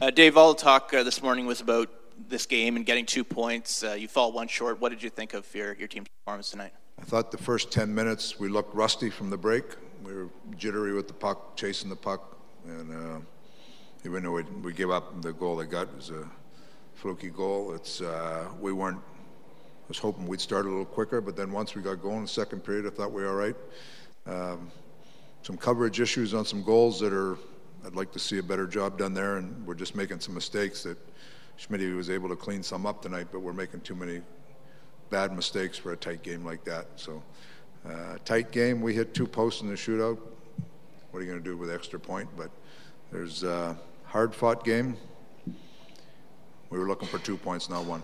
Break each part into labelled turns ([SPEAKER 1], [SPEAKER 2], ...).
[SPEAKER 1] Uh, Dave, all the talk uh, this morning was about this game and getting two points. Uh, you fall one short. What did you think of your, your team's performance tonight?
[SPEAKER 2] I thought the first 10 minutes we looked rusty from the break. We were jittery with the puck, chasing the puck, and uh, even though we, we gave up the goal they got, was a fluky goal. It's uh, we weren't. I was hoping we'd start a little quicker, but then once we got going in the second period, I thought we were all right. Um, some coverage issues on some goals that are. I'd like to see a better job done there, and we're just making some mistakes that Smith was able to clean some up tonight, but we're making too many bad mistakes for a tight game like that. So, uh, tight game. We hit two posts in the shootout. What are you going to do with extra point? But there's a hard fought game. We were looking for two points, not one.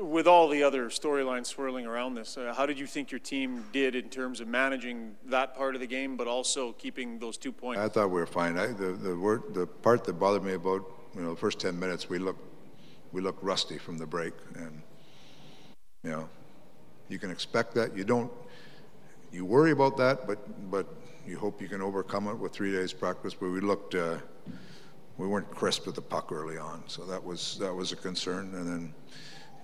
[SPEAKER 3] With all the other storylines swirling around this, uh, how did you think your team did in terms of managing that part of the game, but also keeping those two points?
[SPEAKER 2] I thought we were fine. I, the the word, the part that bothered me about you know the first ten minutes, we looked we looked rusty from the break, and you know you can expect that. You don't you worry about that, but but you hope you can overcome it with three days practice. But we looked. Uh, we weren't crisp with the puck early on, so that was that was a concern. And then,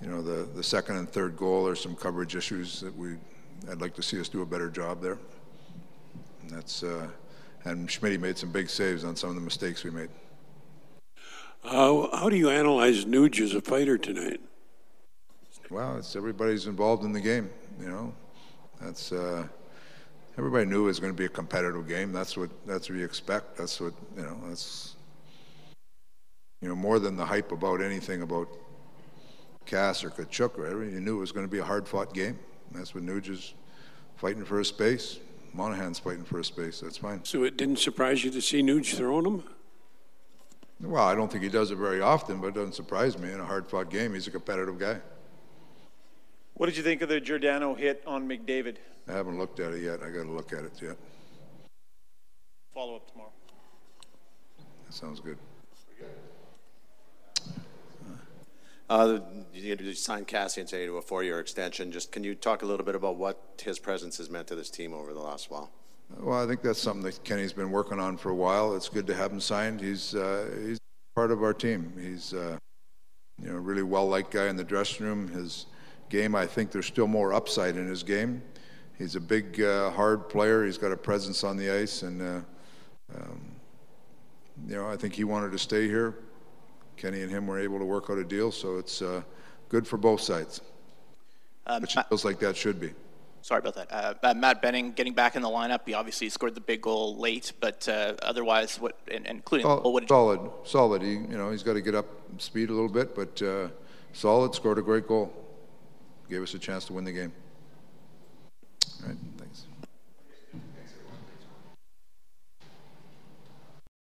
[SPEAKER 2] you know, the the second and third goal are some coverage issues that we I'd like to see us do a better job there. And that's uh, and Smith made some big saves on some of the mistakes we made.
[SPEAKER 4] How how do you analyze Nuge as a fighter tonight?
[SPEAKER 2] Well, it's everybody's involved in the game. You know, that's. Uh, everybody knew it was going to be a competitive game. That's what that's what you expect. That's what you know. That's you know more than the hype about anything about Cass or Tkachuk or whatever. You knew it was going to be a hard-fought game. That's when Nuge is fighting for a space. Monahan's fighting for a space. That's fine.
[SPEAKER 4] So it didn't surprise you to see Nuge throwing him?
[SPEAKER 2] Well, I don't think he does it very often, but it doesn't surprise me. In a hard-fought game, he's a competitive guy.
[SPEAKER 3] What did you think of the Giordano hit on McDavid?
[SPEAKER 2] I haven't looked at it yet. I got to look at it yet.
[SPEAKER 3] Follow up tomorrow.
[SPEAKER 2] That sounds good.
[SPEAKER 5] Uh, you, signed Kassian today to a four-year extension. Just can you talk a little bit about what his presence has meant to this team over the last while?
[SPEAKER 2] Well, I think that's something that Kenny's been working on for a while. It's good to have him signed. He's uh, he's part of our team. He's uh, you know really well-liked guy in the dressing room. His game, I think there's still more upside in his game. He's a big, uh, hard player. He's got a presence on the ice, and uh, um, you know I think he wanted to stay here. Kenny and him were able to work out a deal, so it's uh, good for both sides.
[SPEAKER 1] Um,
[SPEAKER 2] Which
[SPEAKER 1] Matt,
[SPEAKER 2] feels like that should be.
[SPEAKER 1] sorry about that. Uh, uh, Matt Benning getting back in the lineup. He obviously scored the big goal late, but uh, otherwise, what, and, and including goal, what did
[SPEAKER 2] solid, solid. He, you know, he's got to get up speed a little bit, but uh, solid. Scored a great goal. Gave us a chance to win the game.